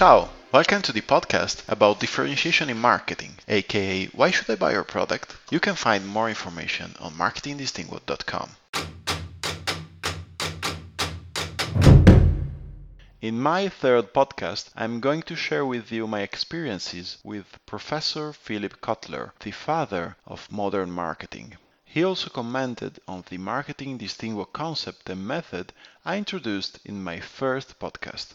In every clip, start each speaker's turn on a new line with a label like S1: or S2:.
S1: Ciao! Welcome to the podcast about differentiation in marketing, aka Why Should I Buy Your Product? You can find more information on marketingdistinguo.com. In my third podcast, I'm going to share with you my experiences with Professor Philip Kotler, the father of modern marketing. He also commented on the marketing distinguo concept and method I introduced in my first podcast.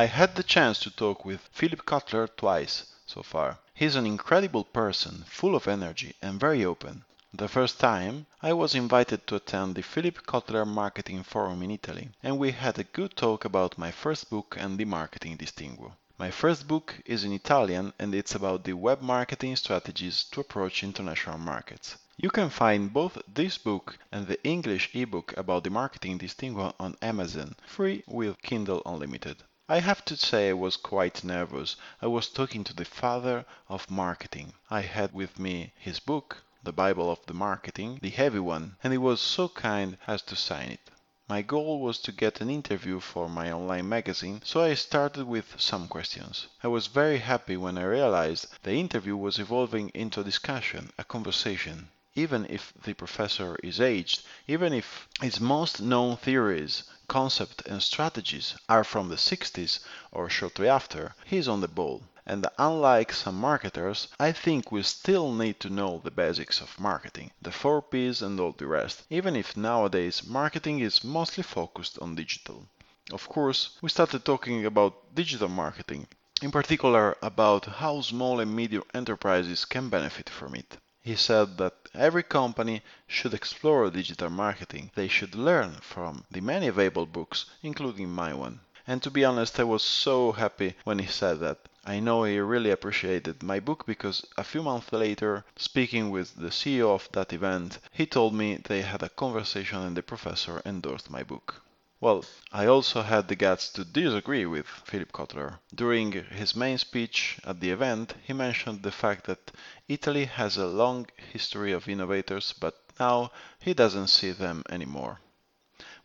S1: I had the chance to talk with Philip Kotler twice so far. He's an incredible person, full of energy and very open. The first time, I was invited to attend the Philip Kotler Marketing Forum in Italy, and we had a good talk about my first book and the marketing distinguo. My first book is in Italian and it's about the web marketing strategies to approach international markets. You can find both this book and the English ebook about the marketing distinguo on Amazon, free with Kindle Unlimited. I have to say I was quite nervous. I was talking to the father of marketing. I had with me his book, the Bible of the Marketing, the heavy one, and he was so kind as to sign it. My goal was to get an interview for my online magazine, so I started with some questions. I was very happy when I realized the interview was evolving into a discussion, a conversation even if the professor is aged, even if his most known theories, concepts, and strategies are from the 60s or shortly after, he is on the ball. And unlike some marketers, I think we still need to know the basics of marketing, the 4 Ps and all the rest, even if nowadays marketing is mostly focused on digital. Of course, we started talking about digital marketing, in particular about how small and medium enterprises can benefit from it. He said that every company should explore digital marketing. They should learn from the many available books, including my one. And to be honest, I was so happy when he said that. I know he really appreciated my book because a few months later, speaking with the CEO of that event, he told me they had a conversation and the professor endorsed my book. Well, I also had the guts to disagree with Philip Kotler. During his main speech at the event, he mentioned the fact that Italy has a long history of innovators, but now he doesn't see them anymore.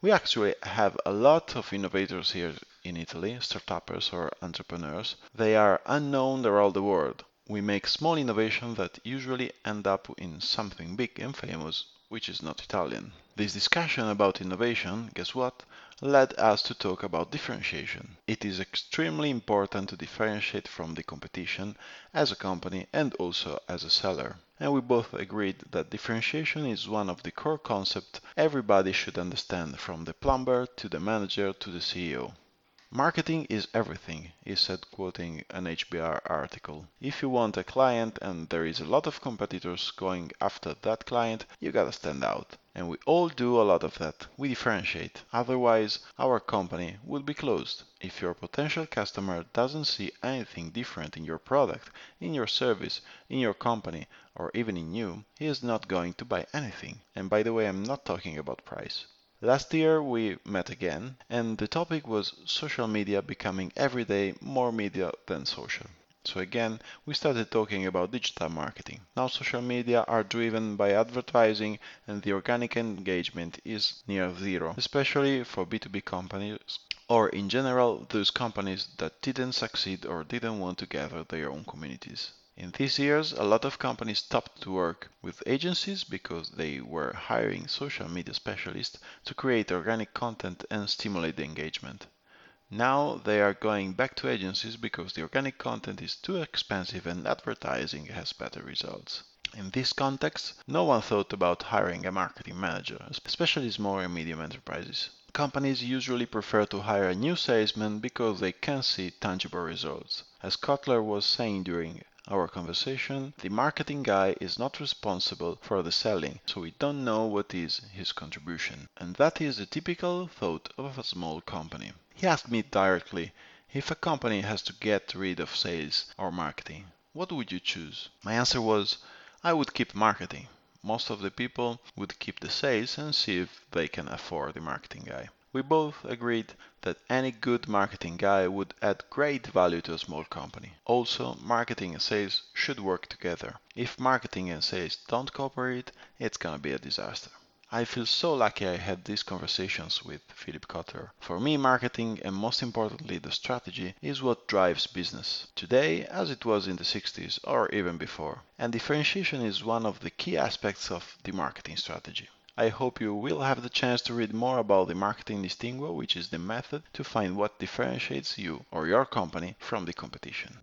S1: We actually have a lot of innovators here in Italy, startups or entrepreneurs. They are unknown around the world. We make small innovations that usually end up in something big and famous, which is not Italian. This discussion about innovation, guess what, led us to talk about differentiation. It is extremely important to differentiate from the competition as a company and also as a seller. And we both agreed that differentiation is one of the core concepts everybody should understand from the plumber to the manager to the CEO. Marketing is everything, he said quoting an HBR article. If you want a client and there is a lot of competitors going after that client, you gotta stand out. And we all do a lot of that. We differentiate. Otherwise, our company would be closed. If your potential customer doesn't see anything different in your product, in your service, in your company, or even in you, he is not going to buy anything. And by the way, I'm not talking about price. Last year we met again, and the topic was social media becoming every day more media than social. So again, we started talking about digital marketing. Now social media are driven by advertising and the organic engagement is near zero, especially for B2B companies or in general those companies that didn't succeed or didn't want to gather their own communities. In these years, a lot of companies stopped to work with agencies because they were hiring social media specialists to create organic content and stimulate the engagement. Now they are going back to agencies because the organic content is too expensive and advertising has better results. In this context, no one thought about hiring a marketing manager, especially small and medium enterprises. Companies usually prefer to hire a new salesman because they can see tangible results. As Kotler was saying during our conversation, the marketing guy is not responsible for the selling, so we don't know what is his contribution. And that is the typical thought of a small company. He asked me directly if a company has to get rid of sales or marketing, what would you choose? My answer was I would keep marketing. Most of the people would keep the sales and see if they can afford the marketing guy. We both agreed that any good marketing guy would add great value to a small company. Also, marketing and sales should work together. If marketing and sales don't cooperate, it's gonna be a disaster. I feel so lucky I had these conversations with Philip Kotler. For me, marketing and most importantly the strategy is what drives business today as it was in the 60s or even before. And differentiation is one of the key aspects of the marketing strategy. I hope you will have the chance to read more about the marketing distinguo, which is the method to find what differentiates you or your company from the competition.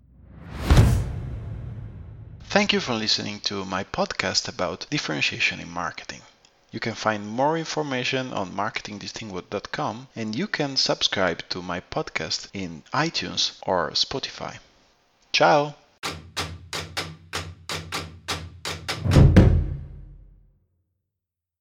S1: Thank you for listening to my podcast about differentiation in marketing. You can find more information on marketingdistinguo.com and you can subscribe to my podcast in iTunes or Spotify. Ciao!